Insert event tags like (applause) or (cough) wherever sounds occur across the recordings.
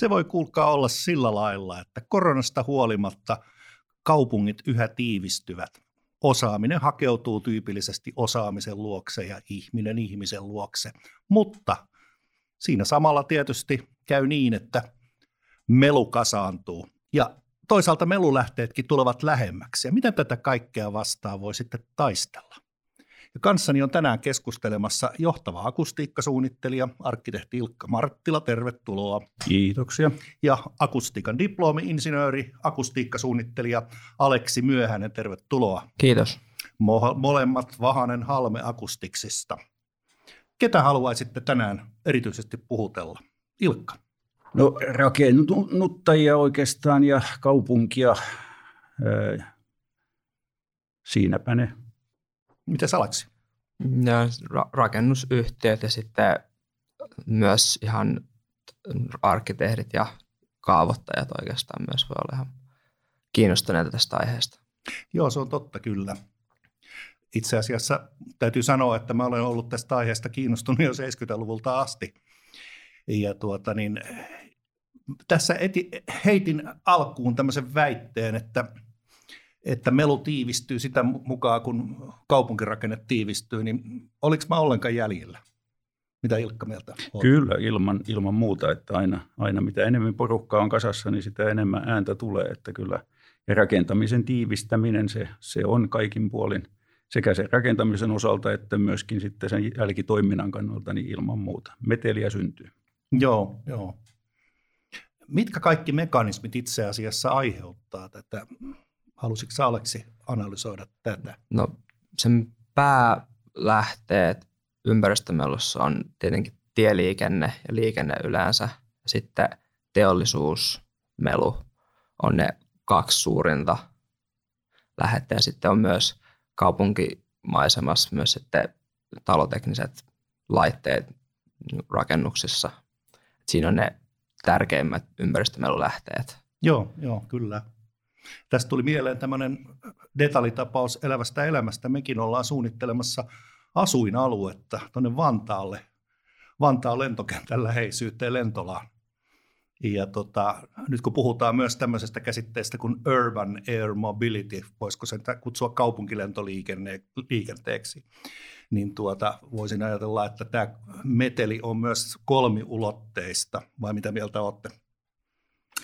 se voi kuulkaa olla sillä lailla, että koronasta huolimatta kaupungit yhä tiivistyvät. Osaaminen hakeutuu tyypillisesti osaamisen luokse ja ihminen ihmisen luokse. Mutta siinä samalla tietysti käy niin, että melu kasaantuu. Ja toisaalta melulähteetkin tulevat lähemmäksi. Ja miten tätä kaikkea vastaan voi sitten taistella? Ja kanssani on tänään keskustelemassa johtava akustiikkasuunnittelija, arkkitehti Ilkka Marttila, tervetuloa. Kiitoksia. Ja akustiikan diplomi-insinööri, akustiikkasuunnittelija Aleksi Myöhänen, tervetuloa. Kiitos. Mo- molemmat Vahanen Halme akustiksista. Ketä haluaisitte tänään erityisesti puhutella? Ilkka. No rakennuttajia oikeastaan ja kaupunkia. Siinäpä ne. Miten Aleksi? Ja ra- rakennusyhtiöt ja sitten myös ihan arkkitehdit ja kaavoittajat oikeastaan myös voi olla ihan kiinnostuneita tästä aiheesta. Joo, se on totta kyllä. Itse asiassa täytyy sanoa, että mä olen ollut tästä aiheesta kiinnostunut jo 70-luvulta asti. Ja tuota niin, tässä eti, heitin alkuun tämmöisen väitteen, että – että melu tiivistyy sitä mukaan, kun kaupunkirakenne tiivistyy, niin oliko mä ollenkaan jäljellä? Mitä Ilkka mieltä on? Kyllä, ilman, ilman muuta, että aina, aina mitä enemmän porukkaa on kasassa, niin sitä enemmän ääntä tulee, että kyllä ja rakentamisen tiivistäminen, se, se on kaikin puolin sekä sen rakentamisen osalta että myöskin sitten sen jälkitoiminnan kannalta niin ilman muuta. Meteliä syntyy. Joo, joo. Mitkä kaikki mekanismit itse asiassa aiheuttaa tätä Halusitko sä Aleksi analysoida tätä? No sen päälähteet ympäristömelussa on tietenkin tieliikenne ja liikenne yleensä. Sitten teollisuusmelu on ne kaksi suurinta lähettä. Ja sitten on myös kaupunkimaisemassa myös sitten talotekniset laitteet rakennuksissa. Siinä on ne tärkeimmät ympäristömelulähteet. Joo, joo, kyllä. Tästä tuli mieleen tämmöinen detaljitapaus elävästä elämästä. Mekin ollaan suunnittelemassa asuinaluetta tuonne Vantaalle, Vantaan lentokentällä heisyyteen lentolaan. Ja tota, nyt kun puhutaan myös tämmöisestä käsitteestä kuin urban air mobility, voisiko sen kutsua kaupunkilentoliikenteeksi, niin tuota, voisin ajatella, että tämä meteli on myös kolmiulotteista, vai mitä mieltä olette?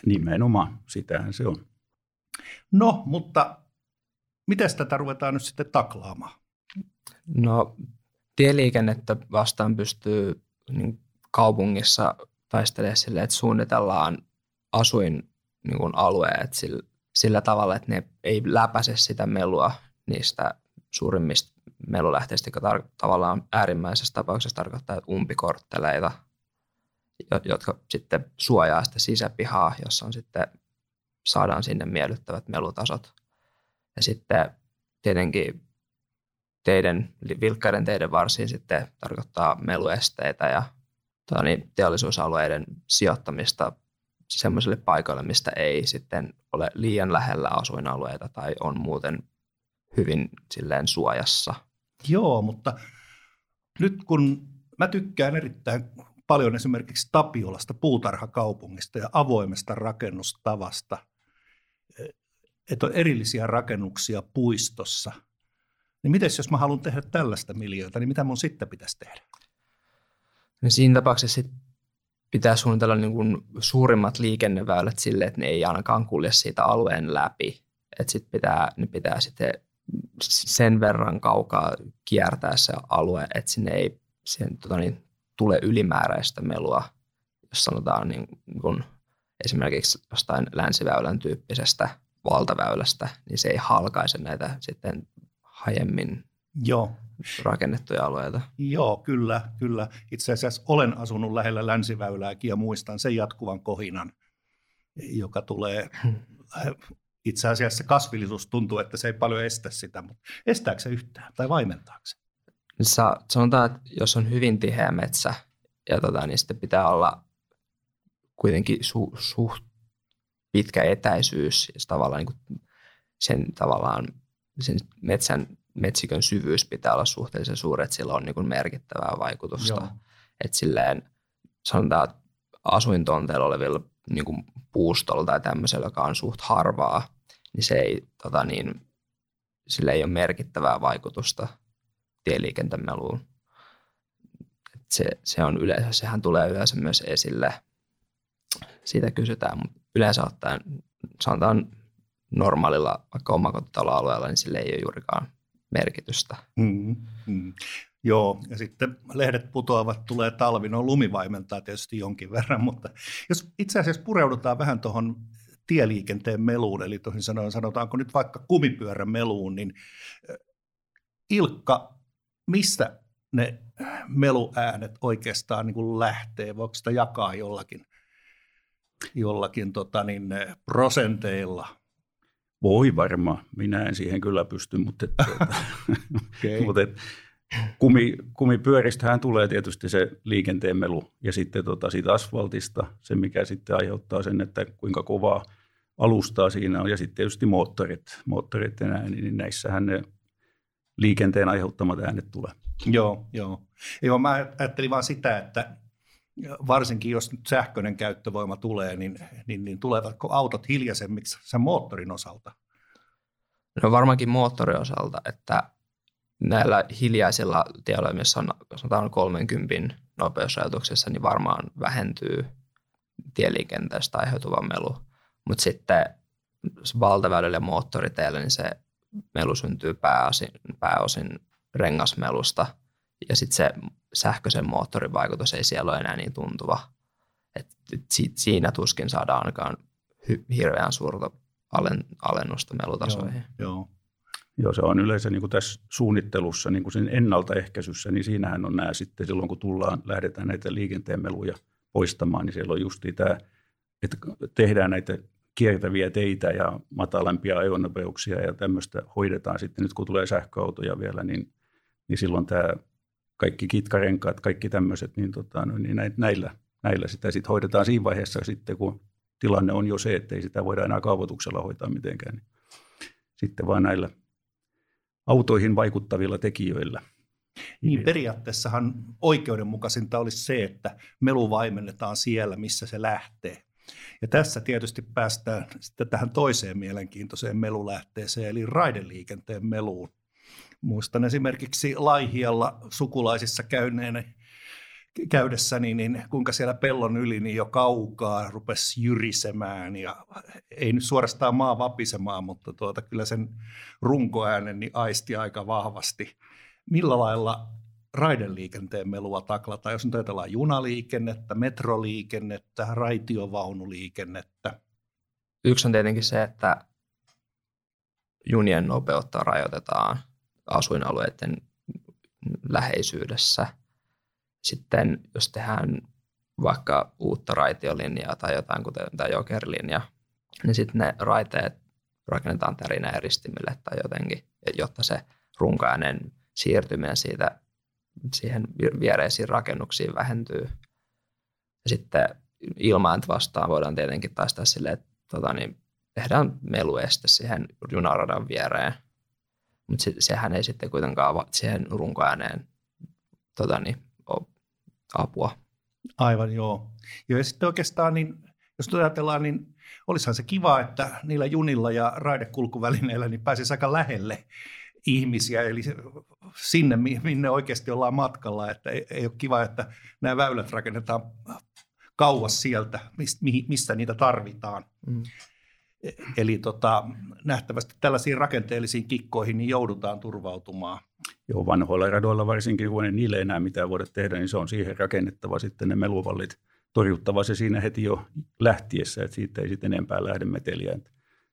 Nimenomaan, sitähän se on. No, mutta miten tätä ruvetaan nyt sitten taklaamaan? No, tieliikennettä vastaan pystyy niin kaupungissa taistelemaan sille, että suunnitellaan asuin niin alueet sillä, sillä tavalla, että ne ei läpäise sitä melua niistä suurimmista melulähteistä, jotka tar- tavallaan äärimmäisessä tapauksessa tarkoittaa umpikortteleita, jotka sitten suojaa sitä sisäpihaa, jossa on sitten saadaan sinne miellyttävät melutasot. Ja sitten tietenkin teidän, vilkkaiden teidän varsin sitten tarkoittaa meluesteitä ja tuota niin, teollisuusalueiden sijoittamista sellaisille paikoille, mistä ei sitten ole liian lähellä asuinalueita tai on muuten hyvin silleen suojassa. Joo, mutta nyt kun mä tykkään erittäin paljon esimerkiksi Tapiolasta, puutarhakaupungista ja avoimesta rakennustavasta – että on erillisiä rakennuksia puistossa, niin miten jos mä haluan tehdä tällaista miljöötä, niin mitä mun sitten pitäisi tehdä? No siinä tapauksessa pitää suunnitella niin kuin suurimmat liikenneväylät sille, että ne ei ainakaan kulje siitä alueen läpi. Että sit pitää, ne pitää sitten sen verran kaukaa kiertää se alue, että sinne ei sen, tota niin, tule ylimääräistä melua, jos sanotaan niin kuin esimerkiksi jostain länsiväylän tyyppisestä valtaväylästä, niin se ei halkaise näitä sitten hajemmin Joo. rakennettuja alueita. Joo, kyllä, kyllä. Itse asiassa olen asunut lähellä länsiväylääkin ja muistan sen jatkuvan kohinan, joka tulee (laughs) itse asiassa kasvillisuus tuntuu, että se ei paljon estä sitä, mutta estääkö se yhtään tai vaimentaako se? Sa, sanotaan, että jos on hyvin tiheä metsä, ja tota, niin sitten pitää olla kuitenkin su, suht pitkä etäisyys ja tavallaan niin kuin sen tavallaan sen metsän, metsikön syvyys pitää olla suhteellisen suuri, että sillä on niin kuin merkittävää vaikutusta. Joo. Että silleen sanotaan, että asuintonteilla olevilla niin kuin puustolla tai tämmöisellä, joka on suht harvaa, niin se ei, tota niin, sillä ei ole merkittävää vaikutusta tieliikentemeluun. Se, se on yleensä, sehän tulee yleensä myös esille. Siitä kysytään, mutta yleensä ottaen sanotaan normaalilla vaikka omakotitaloalueella, niin sille ei ole juurikaan merkitystä. Mm, mm. Joo, ja sitten lehdet putoavat, tulee talvi, no lumi vaimentaa tietysti jonkin verran, mutta jos itse asiassa pureudutaan vähän tuohon tieliikenteen meluun, eli toisin sanoen sanotaanko nyt vaikka kumipyörän meluun, niin Ilkka, mistä ne meluäänet oikeastaan niin kuin lähtee? Voiko sitä jakaa jollakin, jollakin tota niin, prosenteilla? Voi varmaan, minä en siihen kyllä pysty, mutta, tuota, (laughs) okay. (laughs) mutta et, kumi, kumipyöristähän tulee tietysti se liikenteen melu ja sitten tota, siitä asfaltista, se mikä sitten aiheuttaa sen, että kuinka kovaa alustaa siinä on ja sitten tietysti moottorit, moottorit ja näin, niin näissähän ne liikenteen aiheuttamat äänet tulee. Joo, joo. Joo, mä ajattelin vaan sitä, että varsinkin jos nyt sähköinen käyttövoima tulee, niin, niin, niin tulevatko autot hiljaisemmiksi sen moottorin osalta? No varmaankin moottorin osalta, että näillä hiljaisilla tiellä, missä on sanotaan 30 nopeusrajoituksessa, niin varmaan vähentyy tieliikenteestä aiheutuva melu. Mutta sitten valtaväylillä moottoriteillä, niin se melu syntyy pääosin, pääosin rengasmelusta. Ja sitten se sähköisen moottorin vaikutus ei siellä ole enää niin tuntuva. Et, et siinä tuskin saadaan ainakaan hy, hirveän suurta alennusta melutasoihin. Joo, joo. Joo, se on yleensä niin kuin tässä suunnittelussa, niin kuin sen ennaltaehkäisyssä, niin siinähän on nämä sitten silloin, kun tullaan, lähdetään näitä liikenteen meluja poistamaan, niin siellä on just tämä, että tehdään näitä kiertäviä teitä ja matalampia ajonopeuksia ja tämmöistä hoidetaan sitten nyt, kun tulee sähköautoja vielä, niin, niin silloin tämä kaikki kitkarenkaat, kaikki tämmöiset, niin, tota, no, niin näillä, näillä sitä sitten hoidetaan siinä vaiheessa sitten, kun tilanne on jo se, että ei sitä voida enää kaavoituksella hoitaa mitenkään. Niin sitten vaan näillä autoihin vaikuttavilla tekijöillä. Niin periaatteessahan oikeudenmukaisinta olisi se, että melu vaimennetaan siellä, missä se lähtee. Ja tässä tietysti päästään sitten tähän toiseen mielenkiintoiseen melulähteeseen, eli raideliikenteen meluun. Muistan esimerkiksi Laihialla sukulaisissa käyneen käydessäni, niin kuinka siellä pellon yli niin jo kaukaa rupesi jyrisemään ja ei nyt suorastaan maa vapisemaan, mutta tuota, kyllä sen runkoäänen niin aisti aika vahvasti. Millä lailla raideliikenteen melua taklata, jos nyt ajatellaan junaliikennettä, metroliikennettä, raitiovaunuliikennettä? Yksi on tietenkin se, että junien nopeutta rajoitetaan asuinalueiden läheisyydessä. Sitten jos tehdään vaikka uutta raitiolinjaa tai jotain, kuten tämä jokerilinja, niin sitten ne raiteet rakennetaan tärinäeristimille tai jotenkin, jotta se runkainen siirtyminen siitä siihen viereisiin rakennuksiin vähentyy. Ja sitten ilmaant vastaan voidaan tietenkin taistaa silleen, että tota, niin tehdään melueste siihen junaradan viereen. Mutta se, sehän ei sitten kuitenkaan siihen runkoääneen tota, niin, ole apua. Aivan joo. joo. Ja sitten oikeastaan, niin, jos ajatellaan, niin olisihan se kiva, että niillä junilla ja raidekulkuvälineillä niin pääsisi aika lähelle ihmisiä, eli sinne, minne oikeasti ollaan matkalla. Että ei, ei ole kiva, että nämä väylät rakennetaan kauas sieltä, mistä niitä tarvitaan. Mm. E, eli tota, nähtävästi tällaisiin rakenteellisiin kikkoihin niin joudutaan turvautumaan. Joo, vanhoilla radoilla varsinkin, kun niille ei enää mitään voida tehdä, niin se on siihen rakennettava sitten ne meluvallit torjuttava se siinä heti jo lähtiessä, että siitä ei sitten enempää lähde meteliä.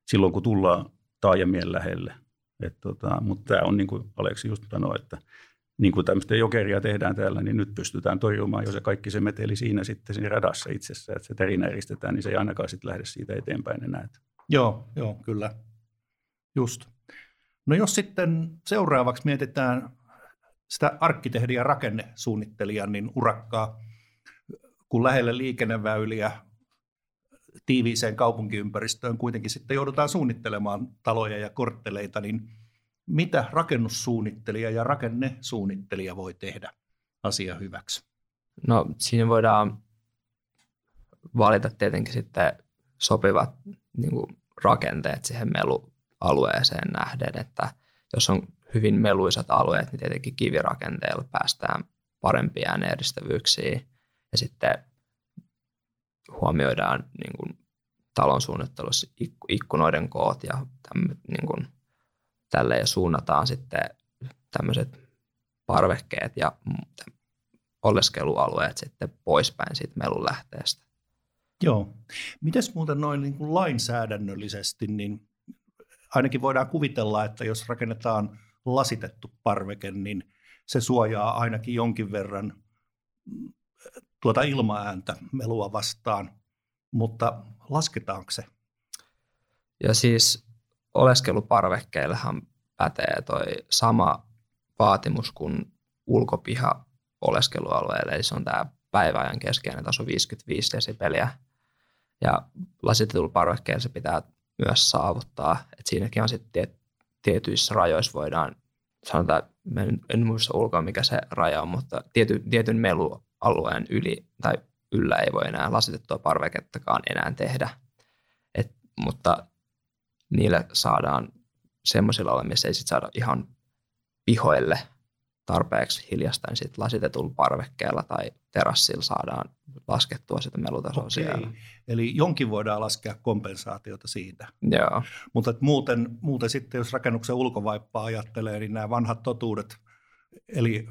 Silloin kun tullaan taajamien lähelle, et tota, mutta tämä on niin kuin Aleksi just sanoi, että niin kuin tämmöistä jokeria tehdään täällä, niin nyt pystytään torjumaan jo se kaikki se meteli siinä sitten siinä radassa itsessä, että se terinä eristetään, niin se ei ainakaan sitten lähde siitä eteenpäin enää. Joo, joo, kyllä. Just. No jos sitten seuraavaksi mietitään sitä arkkitehdin ja rakennesuunnittelijan niin urakkaa, kun lähelle liikenneväyliä tiiviiseen kaupunkiympäristöön kuitenkin sitten joudutaan suunnittelemaan taloja ja kortteleita, niin mitä rakennussuunnittelija ja rakennesuunnittelija voi tehdä asia hyväksi? No siinä voidaan valita tietenkin sitten sopivat niin kuin rakenteet siihen melualueeseen nähden, että jos on hyvin meluisat alueet, niin tietenkin kivirakenteella päästään parempiin ääneeristävyyksiin ja sitten huomioidaan niin kuin talon suunnittelussa ikkunoiden koot ja tämmö, niin kuin, tälle ja suunnataan sitten tämmöiset parvekkeet ja oleskelualueet sitten poispäin siitä melun lähteestä. Joo. Mites muuten noin niin kuin lainsäädännöllisesti, niin ainakin voidaan kuvitella, että jos rakennetaan lasitettu parveke, niin se suojaa ainakin jonkin verran mm, tuota ilmaääntä melua vastaan, mutta lasketaanko se? Ja siis oleskeluparvekkeillehan pätee toi sama vaatimus kuin ulkopiha oleskelualueelle, eli se on tämä päiväajan keskeinen taso 55 desibeliä. Ja lasitetulla parvekkeella se pitää myös saavuttaa, että siinäkin on sitten tietyissä rajoissa voidaan, sanotaan, en, en muista ulkoa mikä se raja on, mutta tiety, tietyn melualueen yli tai yllä ei voi enää lasitettua parvekettakaan enää tehdä. Et, mutta niillä saadaan semmoisilla alueilla, missä ei sit saada ihan pihoille tarpeeksi hiljasta, niin sitten lasitetulla parvekkeella tai terassilla saadaan laskettua sitä melutasoa Okei. siellä. Eli jonkin voidaan laskea kompensaatiota siitä. Joo. Mutta muuten, muuten sitten, jos rakennuksen ulkovaippaa ajattelee, niin nämä vanhat totuudet, eli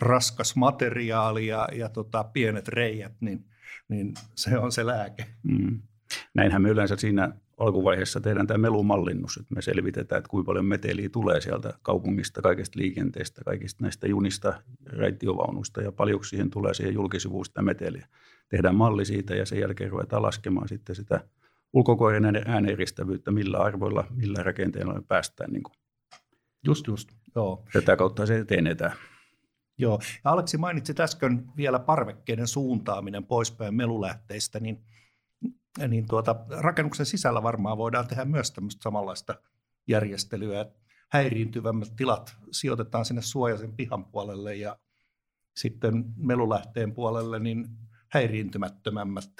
raskas materiaali ja, ja tota, pienet reijät, niin, niin se on se lääke. Mm. Näinhän me yleensä siinä alkuvaiheessa tehdään tämä melumallinnus, että me selvitetään, että kuinka paljon meteliä tulee sieltä kaupungista, kaikesta liikenteestä, kaikista näistä junista, raitiovaunusta ja paljonko siihen tulee siihen julkisivuun sitä meteliä. Tehdään malli siitä ja sen jälkeen ruvetaan laskemaan sitten sitä ulkokoirien ääneeristävyyttä, millä arvoilla, millä rakenteilla me päästään. Niin kuin. Just, just. Joo. Tätä kautta se etenetään. Joo. Ja Aleksi mainitsi äsken vielä parvekkeiden suuntaaminen poispäin melulähteistä, niin – niin tuota, rakennuksen sisällä varmaan voidaan tehdä myös tämmöistä samanlaista järjestelyä. Häiriintyvämmät tilat sijoitetaan sinne suojaisen pihan puolelle ja sitten melulähteen puolelle niin häiriintymättömämmät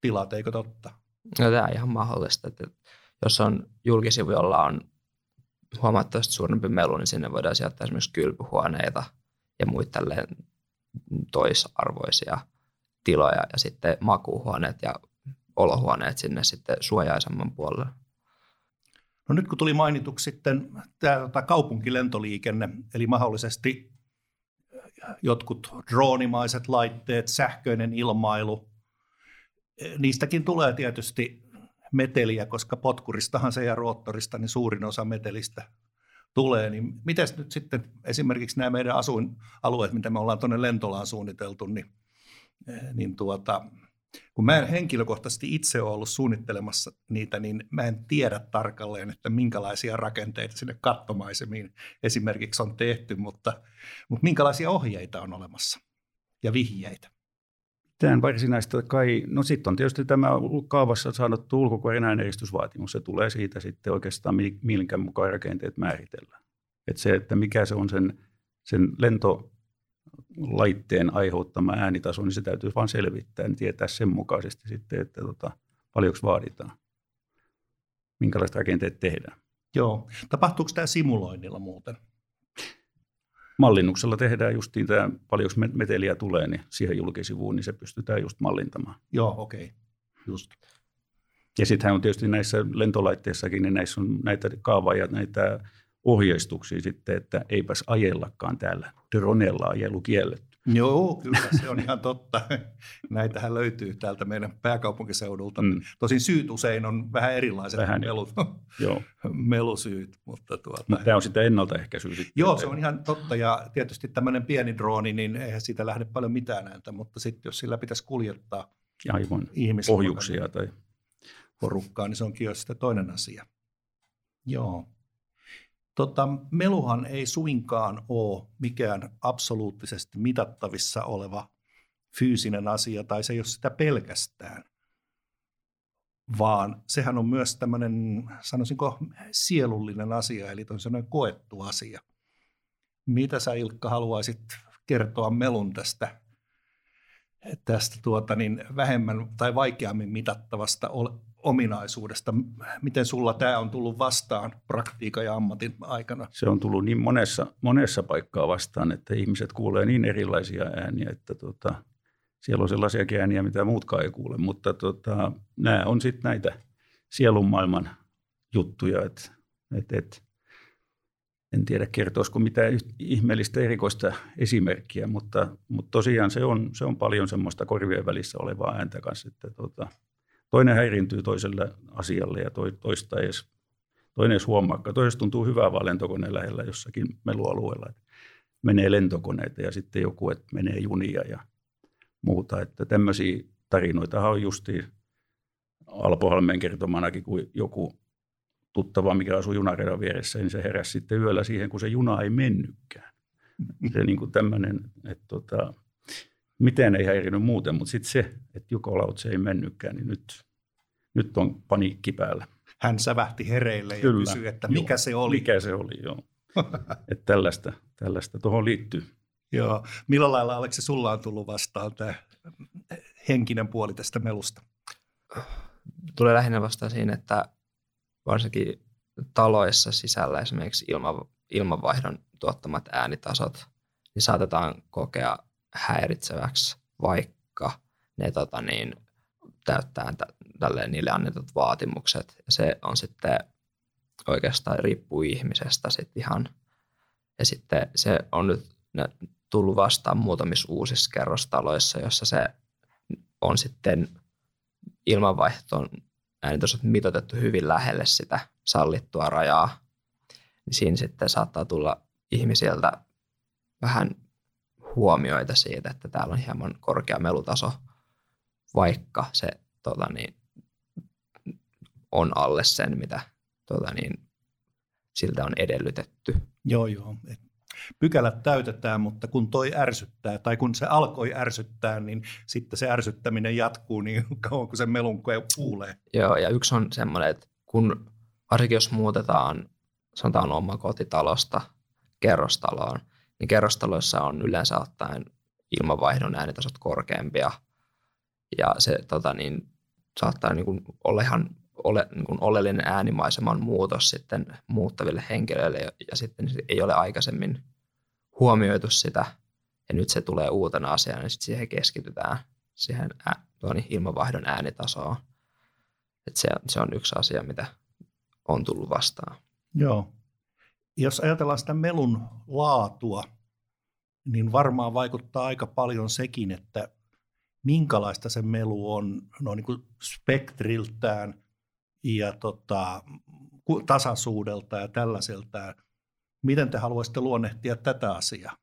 tilat, eikö totta? No, tämä on ihan mahdollista. Että jos on julkisivu, jolla on huomattavasti suurempi melu, niin sinne voidaan sijoittaa esimerkiksi kylpyhuoneita ja muita toisarvoisia tiloja ja sitten makuuhuoneet ja olohuoneet sinne sitten suojaisemman puolelle. No nyt kun tuli mainituksi sitten tämä kaupunkilentoliikenne, eli mahdollisesti jotkut droonimaiset laitteet, sähköinen ilmailu, niistäkin tulee tietysti meteliä, koska potkuristahan se ja roottorista niin suurin osa metelistä tulee. Niin miten nyt sitten esimerkiksi nämä meidän asuinalueet, mitä me ollaan tuonne lentolaan suunniteltu, niin, niin tuota, kun mä en henkilökohtaisesti itse ole ollut suunnittelemassa niitä, niin mä en tiedä tarkalleen, että minkälaisia rakenteita sinne kattomaisemiin esimerkiksi on tehty, mutta, mutta minkälaisia ohjeita on olemassa ja vihjeitä. Tämän varsinaista kai, no sitten on tietysti tämä kaavassa sanottu ulkokuoren ääneristysvaatimus, se tulee siitä sitten oikeastaan, minkä mukaan rakenteet määritellään. Että se, että mikä se on sen, sen lento, laitteen aiheuttama äänitaso, niin se täytyy vain selvittää ja tietää sen mukaisesti sitten, että tota, paljonko vaaditaan, minkälaiset rakenteet tehdään. Joo. Tapahtuuko tämä simuloinnilla muuten? Mallinnuksella tehdään just tämä, paljonko meteliä tulee, niin siihen julkisivuun, niin se pystytään just mallintamaan. Joo, okei. Okay. Just. Ja sittenhän on tietysti näissä lentolaitteissakin, niin näissä on näitä kaavoja, näitä ohjeistuksia sitten, että eipäs ajellakaan täällä. Dronella ajelu kielletty. Joo, kyllä se on ihan totta. (laughs) Näitähän löytyy täältä meidän pääkaupunkiseudulta. Mm. Tosin syyt usein on vähän erilaiset vähän, melut, joo. (laughs) melusyyt. Mutta tuota, tämä on sitä ennaltaehkäisyä sitten. Joo, se on ihan totta. Ja tietysti tämmöinen pieni drooni, niin eihän siitä lähde paljon mitään ääntä. Mutta sitten jos sillä pitäisi kuljettaa Aivan. ohjuksia tai porukkaa, niin se onkin jo sitten toinen asia. Joo. Tota, meluhan ei suinkaan ole mikään absoluuttisesti mitattavissa oleva fyysinen asia, tai se ei ole sitä pelkästään, vaan sehän on myös tämmöinen, sanoisinko, sielullinen asia, eli on sellainen koettu asia. Mitä sä Ilkka haluaisit kertoa melun tästä tästä tuota, niin vähemmän tai vaikeammin mitattavasta ominaisuudesta. Miten sulla tämä on tullut vastaan praktiikan ja ammatin aikana? Se on tullut niin monessa, monessa paikkaa vastaan, että ihmiset kuulee niin erilaisia ääniä, että tota, siellä on sellaisia ääniä, mitä muutkaan ei kuule. Mutta tota, nämä on sitten näitä sielun maailman juttuja, että et, et, en tiedä kertoisiko mitään ihmeellistä erikoista esimerkkiä, mutta, mutta tosiaan se on, se on paljon semmoista korvien välissä olevaa ääntä kanssa, että tota, toinen häiriintyy toiselle asialle ja toista ei edes, toinen edes huomaa. Toisesta tuntuu hyvää vaan lentokoneen lähellä jossakin melualueella, että menee lentokoneita ja sitten joku, että menee junia ja muuta. Että tämmöisiä tarinoita on justiin Alpo Halmeen kertomanakin, kun joku tuttava, mikä asuu junaradan vieressä, niin se heräsi sitten yöllä siihen, kun se juna ei mennytkään. Se niin kuin tämmöinen, että tota, miten ei häirinyt muuten, mutta sitten se, että Jukolautse ei mennytkään, niin nyt, nyt on paniikki päällä. Hän sävähti hereille ja Kyllä. kysyi, että mikä joo, se oli. Mikä se oli, joo. (laughs) että tällaista, tällaista tuohon liittyy. Joo. Millä lailla, Aleksi, sulla on tullut vastaan tämä henkinen puoli tästä melusta? Tulee lähinnä vastaan siinä, että varsinkin taloissa sisällä esimerkiksi ilma, ilmanvaihdon tuottamat äänitasot, niin saatetaan kokea häiritseväksi, vaikka ne tota niin, täyttää t- tälleen niille annetut vaatimukset. Ja se on sitten oikeastaan riippuu ihmisestä sitten ihan. Ja sitten se on nyt tullut vastaan muutamissa uusissa kerrostaloissa, jossa se on sitten ilmanvaihtoon äänitasot mitoitettu hyvin lähelle sitä sallittua rajaa, niin siinä sitten saattaa tulla ihmisiltä vähän huomioita siitä, että täällä on hieman korkea melutaso, vaikka se tota niin, on alle sen, mitä tota niin, siltä on edellytetty. Joo, joo. Et pykälät täytetään, mutta kun toi ärsyttää, tai kun se alkoi ärsyttää, niin sitten se ärsyttäminen jatkuu niin (laughs) kauan kuin se melun kuulee. Joo, ja yksi on semmoinen, että kun varsinkin jos muutetaan, sanotaan omakotitalosta kerrostaloon, niin kerrostaloissa on yleensä ottaen ilmanvaihdon äänitasot korkeampia, ja se tota, niin, saattaa niin kuin, olla ihan ole, niin kuin oleellinen äänimaiseman muutos sitten muuttaville henkilöille ja, ja sitten ei ole aikaisemmin huomioitu sitä ja nyt se tulee uutena asiana, niin sitten siihen keskitytään siihen ä, tuon ilmanvaihdon äänitasoon. Et se, se on yksi asia, mitä on tullut vastaan. Joo. Jos ajatellaan sitä melun laatua, niin varmaan vaikuttaa aika paljon sekin, että minkälaista se melu on no niin kuin spektriltään ja tota, tasaisuudelta ja tällaiselta. Miten te haluaisitte luonnehtia tätä asiaa?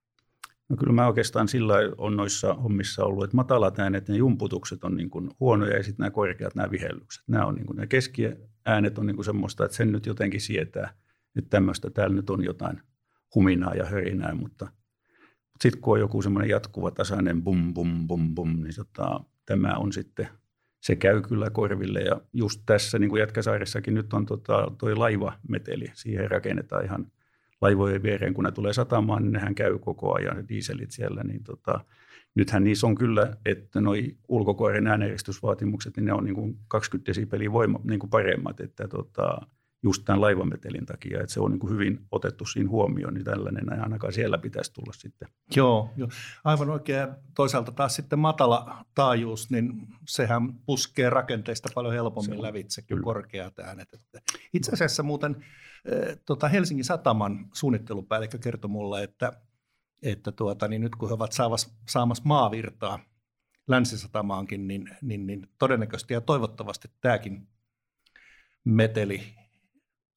No kyllä mä oikeastaan sillä on noissa hommissa ollut, että matalat äänet, ne jumputukset on niin kuin huonoja ja sitten nämä korkeat, nämä vihellykset. Nämä on niin kuin, ne keskiäänet on niin kuin semmoista, että sen nyt jotenkin sietää, että tämmöistä, täällä nyt on jotain huminaa ja hörinää, mutta, mutta sitten kun on joku semmoinen jatkuva tasainen bum, bum, bum, bum, niin tota, tämä on sitten – se käy kyllä korville. Ja just tässä, niin kuin Jätkäsaarissakin nyt on tota, toi laivameteli. Siihen rakennetaan ihan laivojen viereen, kun ne tulee satamaan, niin nehän käy koko ajan, dieselit siellä. Niin tota, nythän niissä on kyllä, että noi ulkokuoren ääneristysvaatimukset, niin ne on niin kuin 20 desibeliä voima, niin kuin paremmat, että tota, just tämän laivametelin takia, että se on niin kuin hyvin otettu siinä huomioon, niin tällainen ja ainakaan siellä pitäisi tulla sitten. Joo, jo. aivan oikein. Toisaalta taas sitten matala taajuus, niin sehän puskee rakenteista paljon helpommin lävitse kuin korkeat äänet. Itse asiassa muuten tota Helsingin Sataman suunnittelupäällikkö kertoi mulle, että, että tuota, niin nyt kun he ovat saamassa, saamassa maavirtaa Länsisatamaankin, niin, niin, niin todennäköisesti ja toivottavasti tämäkin meteli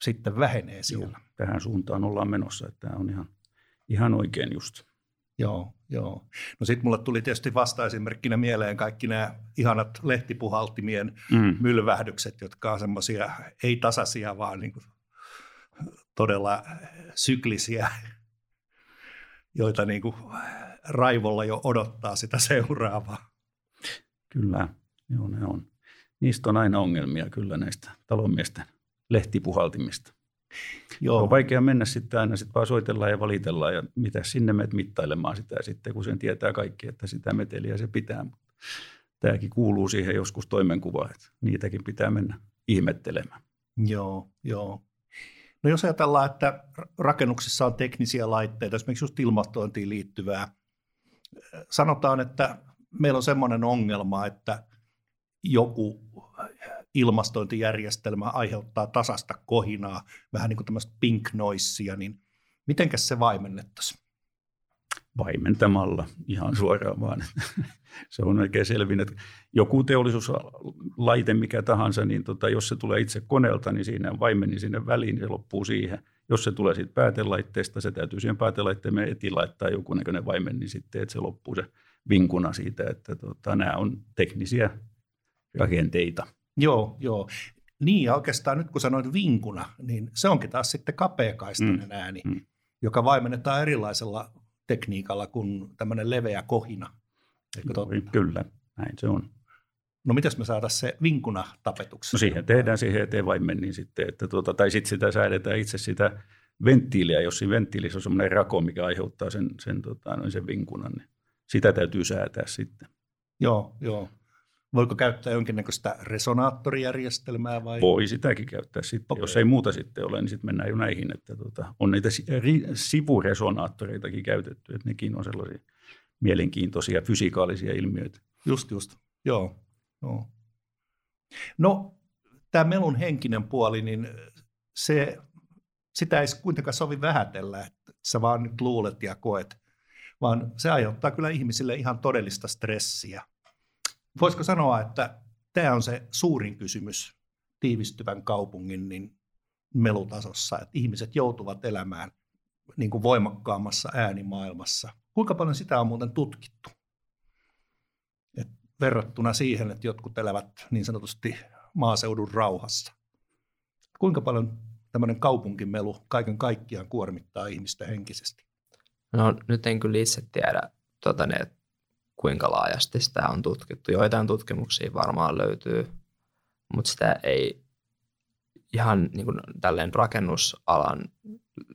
sitten vähenee siellä. Joo, tähän suuntaan ollaan menossa, että tämä on ihan, ihan oikein just. Joo, joo. No sitten mulle tuli tietysti vasta-esimerkkinä mieleen kaikki nämä ihanat lehtipuhaltimien mm. mylvähdykset, jotka on semmoisia ei-tasaisia, vaan niin kuin todella syklisiä, joita niin kuin raivolla jo odottaa sitä seuraavaa. Kyllä, joo ne on. Niistä on aina ongelmia kyllä näistä talonmiesten lehtipuhaltimista. Joo. On vaikea mennä sitten aina, sitten vaan soitellaan ja valitellaan ja mitä sinne menet mittailemaan sitä sitten, kun sen tietää kaikki, että sitä meteliä se pitää. tämäkin kuuluu siihen joskus toimenkuvaan, että niitäkin pitää mennä ihmettelemään. Joo, joo. No jos ajatellaan, että rakennuksissa on teknisiä laitteita, esimerkiksi just ilmastointiin liittyvää, sanotaan, että meillä on semmoinen ongelma, että joku ilmastointijärjestelmä aiheuttaa tasasta kohinaa, vähän niin kuin tämmöistä pink noissia, niin mitenkäs se vaimennettaisiin? Vaimentamalla ihan suoraan vaan. (laughs) se on oikein selvinnyt. Joku teollisuuslaite, mikä tahansa, niin tota, jos se tulee itse koneelta, niin siinä vaimeni sinne väliin, niin se loppuu siihen. Jos se tulee siitä päätelaitteesta, se täytyy siihen päätelaitteen etiin laittaa joku näköinen vaimen, niin sitten että se loppuu se vinkuna siitä, että tota, nämä on teknisiä rakenteita. Joo, joo. Niin, ja oikeastaan nyt kun sanoit vinkuna, niin se onkin taas sitten kapeakaistainen mm. ääni, mm. joka vaimennetaan erilaisella tekniikalla kuin tämmöinen leveä kohina. Eikö totta? Kyllä, näin se on. No mitäs me saataisiin se vinkuna tapetuksi? No siihen tehdään siihen eteen vaimen, niin sitten, että tuota, tai sitten sitä säädetään itse sitä venttiiliä, jos siinä venttiilissä on semmoinen rako, mikä aiheuttaa sen, sen, tota, noin sen vinkunan, niin sitä täytyy säätää sitten. Joo, joo. Voiko käyttää jonkinnäköistä resonaattorijärjestelmää vai? Voi sitäkin käyttää sitten. Okay. Jos ei muuta sitten ole, niin sitten mennään jo näihin, että tuota, on niitä sivuresonaattoreitakin käytetty, että nekin on sellaisia mielenkiintoisia fysikaalisia ilmiöitä. Just, just. Joo. joo. No, tämä melun henkinen puoli, niin se, sitä ei kuitenkaan sovi vähätellä, että sä vaan nyt luulet ja koet, vaan se aiheuttaa kyllä ihmisille ihan todellista stressiä. Voisiko sanoa, että tämä on se suurin kysymys tiivistyvän kaupungin niin melutasossa, että ihmiset joutuvat elämään niin kuin voimakkaammassa äänimaailmassa. Kuinka paljon sitä on muuten tutkittu? Et verrattuna siihen, että jotkut elävät niin sanotusti maaseudun rauhassa. Kuinka paljon tämmöinen kaupunkimelu kaiken kaikkiaan kuormittaa ihmistä henkisesti? No nyt en kyllä itse tiedä, tuota, ne, kuinka laajasti sitä on tutkittu. Joitain tutkimuksia varmaan löytyy, mutta sitä ei ihan niin kuin tälleen rakennusalan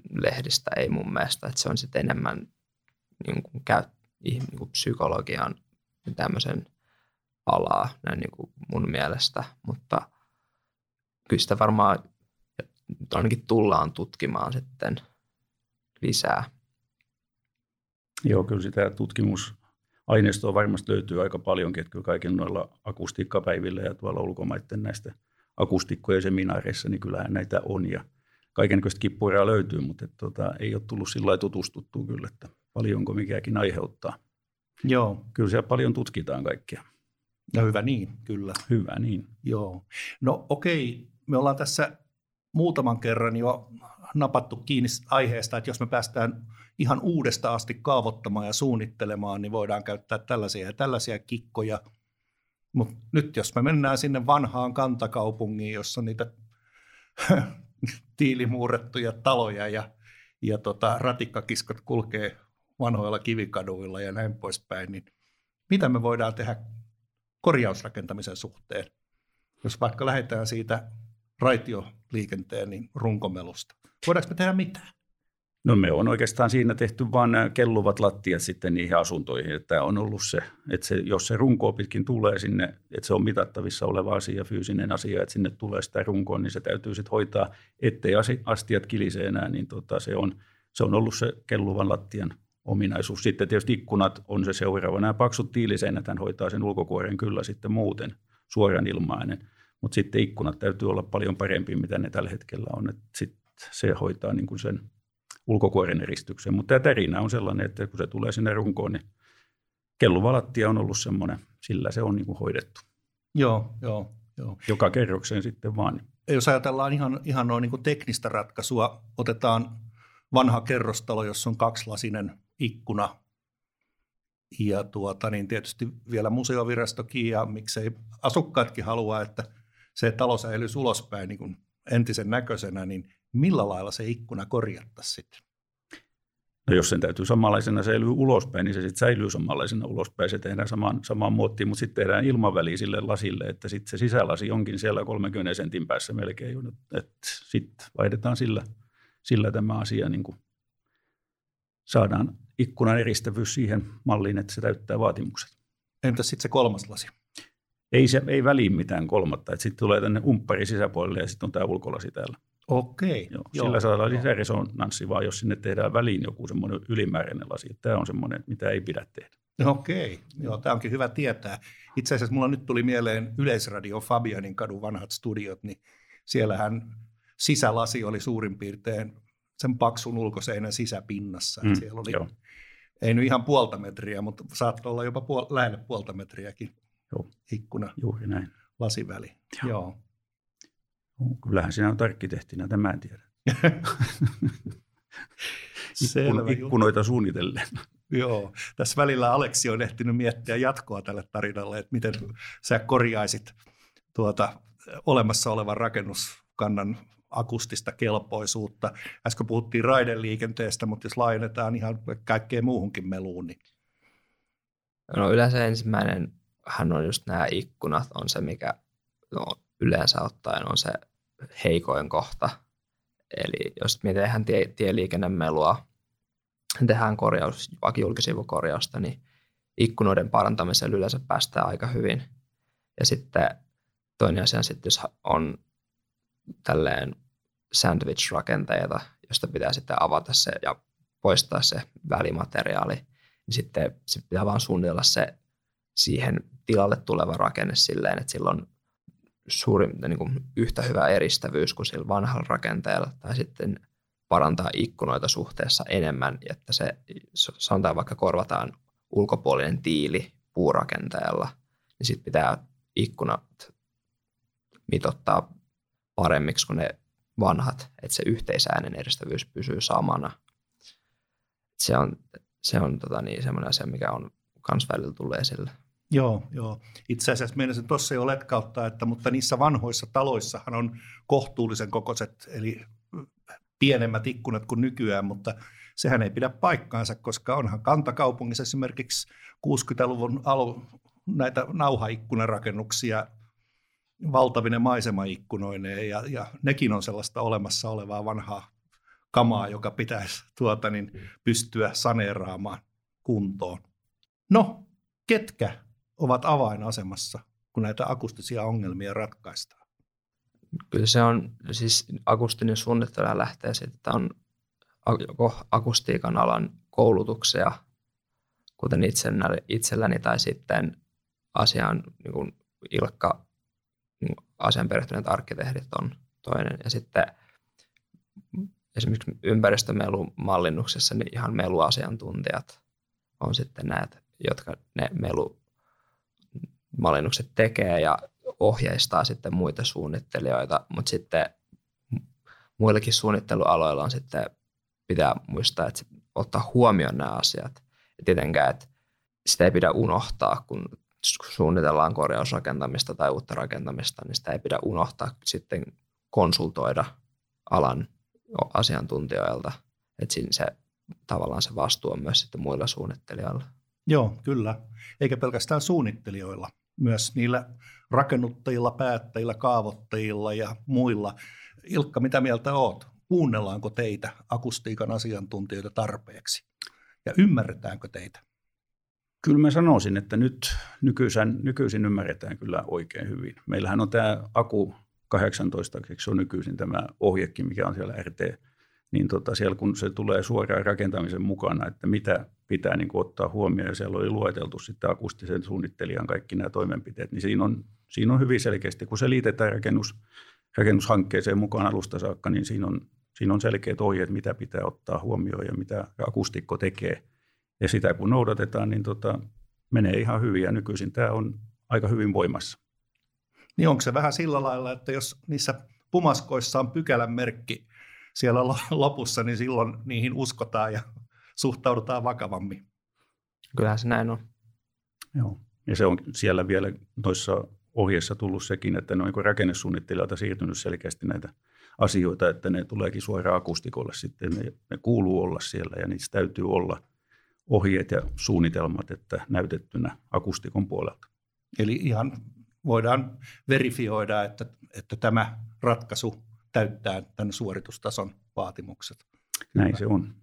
lehdistä ei mun mielestä, että se on sitten enemmän niin kuin käy, niin kuin psykologian tämmöisen alaa näin niin kuin mun mielestä, mutta kyllä sitä varmaan ainakin tullaan tutkimaan sitten lisää. Joo, kyllä sitä tutkimusaineistoa varmasti löytyy aika paljonkin, että kyllä kaikilla noilla akustiikkapäivillä ja tuolla ulkomaiden näistä akustikkojen seminaareissa, niin kyllähän näitä on ja kaikenlaista kippuria löytyy, mutta että, tota, ei ole tullut sillä lailla tutustuttua kyllä, että paljonko mikäkin aiheuttaa. Joo. Kyllä siellä paljon tutkitaan kaikkea. Ja hyvä niin, kyllä. Hyvä niin. Joo. No okei, me ollaan tässä muutaman kerran jo napattu kiinni aiheesta, että jos me päästään ihan uudesta asti kaavoittamaan ja suunnittelemaan, niin voidaan käyttää tällaisia ja tällaisia kikkoja. Mutta nyt jos me mennään sinne vanhaan kantakaupungiin, jossa on niitä (laughs) tiilimuurettuja taloja ja, ja tota, ratikkakiskot kulkee vanhoilla kivikaduilla ja näin poispäin, niin mitä me voidaan tehdä korjausrakentamisen suhteen, jos vaikka lähdetään siitä raitioliikenteen niin runkomelusta? Voidaanko me tehdä mitään? No me on oikeastaan siinä tehty vain kelluvat lattiat sitten niihin asuntoihin. Että on ollut se, että se, jos se runko pitkin tulee sinne, että se on mitattavissa oleva asia, fyysinen asia, että sinne tulee sitä runkoa, niin se täytyy sitten hoitaa, ettei astiat kilise enää, niin tota, se, on, se on ollut se kelluvan lattian ominaisuus. Sitten tietysti ikkunat on se seuraava. Nämä paksut tiiliseinät hoitaa sen ulkokuoren kyllä sitten muuten suoran ilmainen, mutta sitten ikkunat täytyy olla paljon parempi, mitä ne tällä hetkellä on. Että sit se hoitaa niin kuin sen ulkokuoren eristyksen. Mutta tämä tärinä on sellainen, että kun se tulee sinne runkoon, niin kelluvalattia on ollut semmoinen, sillä se on niin kuin hoidettu. Joo, joo, joo. Joka kerrokseen sitten vaan. Jos ajatellaan ihan, ihan noin niin kuin teknistä ratkaisua, otetaan vanha kerrostalo, jossa on kaksilasinen ikkuna ja tuota, niin tietysti vielä museovirastokin ja miksei asukkaatkin haluaa, että se talo säilyisi ulospäin niin kuin entisen näköisenä, niin millä lailla se ikkuna korjattaisiin sitten? No jos sen täytyy samanlaisena säilyä ulospäin, niin se sitten säilyy samanlaisena ulospäin. Se tehdään samaan, samaan muottiin, mutta sitten tehdään ilmaväli sille lasille, että sitten se sisälasi onkin siellä 30 sentin päässä melkein. Sitten vaihdetaan sillä, sillä tämä asia, niin kuin saadaan ikkunan eristävyys siihen malliin, että se täyttää vaatimukset. Entä sitten se kolmas lasi? Ei, se, ei väliin mitään kolmatta. Sitten tulee tänne umppari sisäpuolelle ja sitten on tämä ulkolasi täällä. Okei. Joo, joo, sillä saadaan lisäresonanssi vaan, jos sinne tehdään väliin joku semmoinen ylimääräinen lasi. Tämä on semmoinen, mitä ei pidä tehdä. Okei, joo, tämä onkin hyvä tietää. Itse asiassa mulla nyt tuli mieleen Yleisradio Fabianin kadun vanhat studiot, niin siellähän sisälasi oli suurin piirtein sen paksun ulkoseinän sisäpinnassa. Mm, siellä oli, joo. ei nyt ihan puolta metriä, mutta saattoi olla jopa puol- lähelle puolta metriäkin joo. ikkuna. Juuri näin. Lasiväli, joo. joo. Kyllähän siinä on arkkitehtinä, tämä en tiedä. (laughs) Ikkun, ikkunoita suunnitellen. (laughs) Joo, tässä välillä Aleksi on ehtinyt miettiä jatkoa tälle tarinalle, että miten sä korjaisit tuota olemassa olevan rakennuskannan akustista kelpoisuutta. Äsken puhuttiin raideliikenteestä, mutta jos laajennetaan ihan kaikkeen muuhunkin meluun. Niin... No yleensä ensimmäinen hän on just nämä ikkunat, on se mikä no, yleensä ottaen on se heikoin kohta. Eli jos me tehdään tie, tieliikennemelua, tehdään korjaus, vaikka julkisivukorjausta, niin ikkunoiden parantamisella yleensä päästään aika hyvin. Ja sitten toinen asia sitten, jos on tälleen sandwich-rakenteita, josta pitää sitten avata se ja poistaa se välimateriaali, niin sitten, sitten pitää vaan suunnitella se siihen tilalle tuleva rakenne silleen, että sillä on suuri, niin kuin yhtä hyvä eristävyys kuin sillä vanhalla rakenteella, tai sitten parantaa ikkunoita suhteessa enemmän, että se, sanotaan vaikka korvataan ulkopuolinen tiili puurakenteella, niin sitten pitää ikkunat mitottaa paremmiksi kuin ne vanhat, että se yhteisäänen eristävyys pysyy samana. Se on, se on tota niin, semmoinen asia, mikä on kans välillä tullut esille. Joo, joo. Itse asiassa meinasin tuossa jo letkauttaa, että mutta niissä vanhoissa taloissahan on kohtuullisen kokoiset, eli pienemmät ikkunat kuin nykyään, mutta sehän ei pidä paikkaansa, koska onhan kantakaupungissa esimerkiksi 60-luvun alu näitä nauhaikkunarakennuksia valtavine maisemaikkunoineen ja, ja nekin on sellaista olemassa olevaa vanhaa kamaa, joka pitäisi tuota, niin, pystyä saneeraamaan kuntoon. No, ketkä ovat avainasemassa, kun näitä akustisia ongelmia ratkaistaan? Kyllä se on, siis akustinen suunnittelu lähtee siitä, että on joko akustiikan alan koulutuksia, kuten itselläni, itselläni tai sitten asiaan niin kuin Ilkka, niin asian perehtyneet arkkitehdit on toinen. Ja sitten esimerkiksi ympäristömelumallinnuksessa niin ihan meluasiantuntijat on sitten näitä, jotka ne melu mallinnukset tekee ja ohjeistaa sitten muita suunnittelijoita, mutta sitten muillakin suunnittelualoilla on sitten pitää muistaa, että ottaa huomioon nämä asiat. Ja tietenkään, että sitä ei pidä unohtaa, kun suunnitellaan korjausrakentamista tai uutta rakentamista, niin sitä ei pidä unohtaa sitten konsultoida alan asiantuntijoilta. Että siinä se tavallaan se vastuu on myös sitten muilla suunnittelijoilla. Joo, kyllä. Eikä pelkästään suunnittelijoilla, myös niillä rakennuttajilla, päättäjillä, kaavoittajilla ja muilla. Ilkka, mitä mieltä oot? Kuunnellaanko teitä akustiikan asiantuntijoita tarpeeksi? Ja ymmärretäänkö teitä? Kyllä mä sanoisin, että nyt nykyisin, nykyisin ymmärretään kyllä oikein hyvin. Meillähän on tämä Aku 18, se on nykyisin tämä ohjekin, mikä on siellä RT niin tota, siellä kun se tulee suoraan rakentamisen mukana, että mitä pitää niin kuin ottaa huomioon, ja siellä oli lueteltu sitten akustisen suunnittelijan kaikki nämä toimenpiteet, niin siinä on, siinä on hyvin selkeästi, kun se liitetään rakennus, rakennushankkeeseen mukaan alusta saakka, niin siinä on, siinä on selkeät ohjeet, mitä pitää ottaa huomioon ja mitä akustikko tekee. Ja sitä kun noudatetaan, niin tota, menee ihan hyvin, ja nykyisin tämä on aika hyvin voimassa. Niin onko se vähän sillä lailla, että jos niissä pumaskoissa on pykälän merkki, siellä lopussa, niin silloin niihin uskotaan ja suhtaudutaan vakavammin. Kyllähän se näin on. Joo. Ja se on siellä vielä noissa ohjeissa tullut sekin, että ne on rakennesuunnittelijoilta siirtynyt selkeästi näitä asioita, että ne tuleekin suoraan akustikolle sitten. Ne, ne kuuluu olla siellä ja niissä täytyy olla ohjeet ja suunnitelmat, että näytettynä akustikon puolelta. Eli ihan voidaan verifioida, että, että tämä ratkaisu täyttää tämän suoritustason vaatimukset. Näin se on.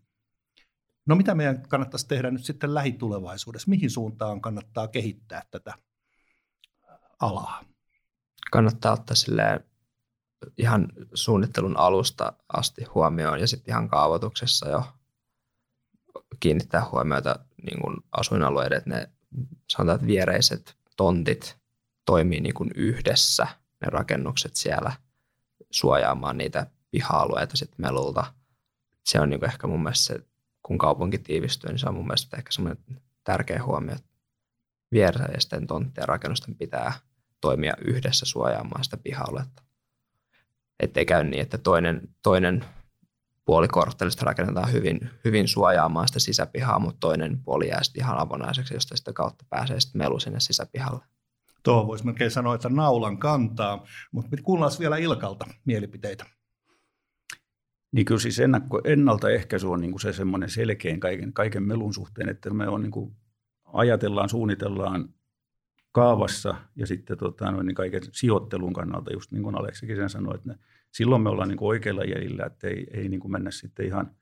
No mitä meidän kannattaisi tehdä nyt sitten lähitulevaisuudessa? Mihin suuntaan kannattaa kehittää tätä alaa? Kannattaa ottaa silleen ihan suunnittelun alusta asti huomioon ja sitten ihan kaavoituksessa jo kiinnittää huomiota niin kuin asuinalueiden, että ne sanotaan, että viereiset tontit toimii niin kuin yhdessä, ne rakennukset siellä suojaamaan niitä piha-alueita sitten melulta. Se on niin kuin ehkä mun mielestä se, kun kaupunki tiivistyy, niin se on mun mielestä ehkä semmoinen tärkeä huomio, että viereisten tonttien rakennusten pitää toimia yhdessä suojaamaan sitä piha-aluetta. Ettei käy niin, että toinen, toinen puoli korttelista rakennetaan hyvin, hyvin suojaamaan sitä sisäpihaa, mutta toinen puoli jää sitten ihan avonaiseksi, josta sitä kautta pääsee sitten melu sinne sisäpihalle. Tuo voisi melkein sanoa, että naulan kantaa, mutta kuunnellaan vielä Ilkalta mielipiteitä. Niin kyllä siis ennakko, ennaltaehkäisy on niin kuin se semmoinen selkein kaiken, kaiken melun suhteen, että me on niin kuin ajatellaan, suunnitellaan kaavassa ja sitten tota, niin kaiken sijoittelun kannalta, just niin kuin Aleksikin sen sanoi, että ne, silloin me ollaan niin kuin oikealla jäljellä, että ei, ei niin kuin mennä sitten ihan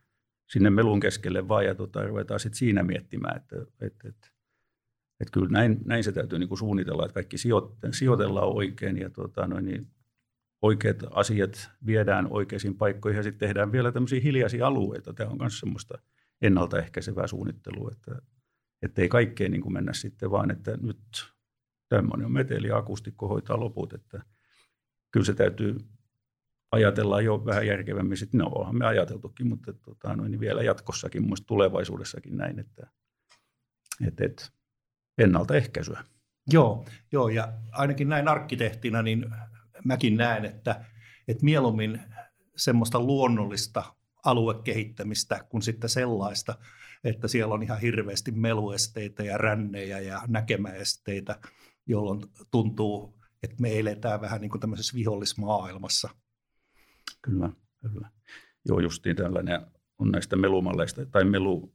sinne melun keskelle vaan ja tota, ruvetaan sitten siinä miettimään, että, että, että, että kyllä näin, näin se täytyy niin kuin suunnitella, että kaikki sijoitellaan oikein ja tota, noin, niin oikeat asiat viedään oikeisiin paikkoihin ja sitten tehdään vielä tämmöisiä hiljaisia alueita. Tämä on myös semmoista ennaltaehkäisevää suunnittelua, että ei kaikkeen niin kuin mennä sitten vaan, että nyt tämmöinen on meteli akustikko hoitaa loput, että kyllä se täytyy ajatella jo vähän järkevämmin. Sitten, no onhan me ajateltukin, mutta tota, noin, niin vielä jatkossakin, muista tulevaisuudessakin näin, että, että, että ennaltaehkäisyä. Joo, joo, ja ainakin näin arkkitehtina, niin mäkin näen, että, että mieluummin semmoista luonnollista aluekehittämistä kuin sitten sellaista, että siellä on ihan hirveästi meluesteitä ja rännejä ja näkemäesteitä, jolloin tuntuu, että me eletään vähän niin kuin tämmöisessä vihollismaailmassa. Kyllä, kyllä. Joo, justiin tällainen on näistä melumalleista tai melu,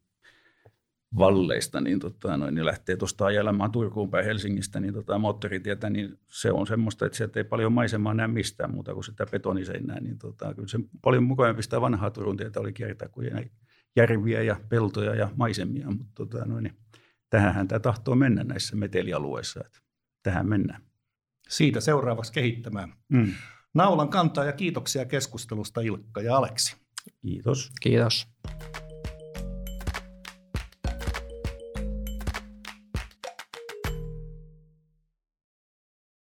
valleista, niin, tota, noin, niin lähtee tuosta ajelemaan Turkuun päin Helsingistä, niin tota, moottoritietä, niin se on semmoista, että sieltä ei paljon maisemaa näe mistään muuta kuin sitä betoniseinää, niin tota, kyllä se paljon mukavampi sitä vanhaa Turun tietä oli kiertää kuin järviä ja peltoja ja maisemia, mutta tota, noin, niin, tähänhän tämä tahtoo mennä näissä metelialueissa, että tähän mennään. Siitä seuraavaksi kehittämään. Mm. Naulan kantaa ja kiitoksia keskustelusta Ilkka ja Aleksi. Kiitos. Kiitos.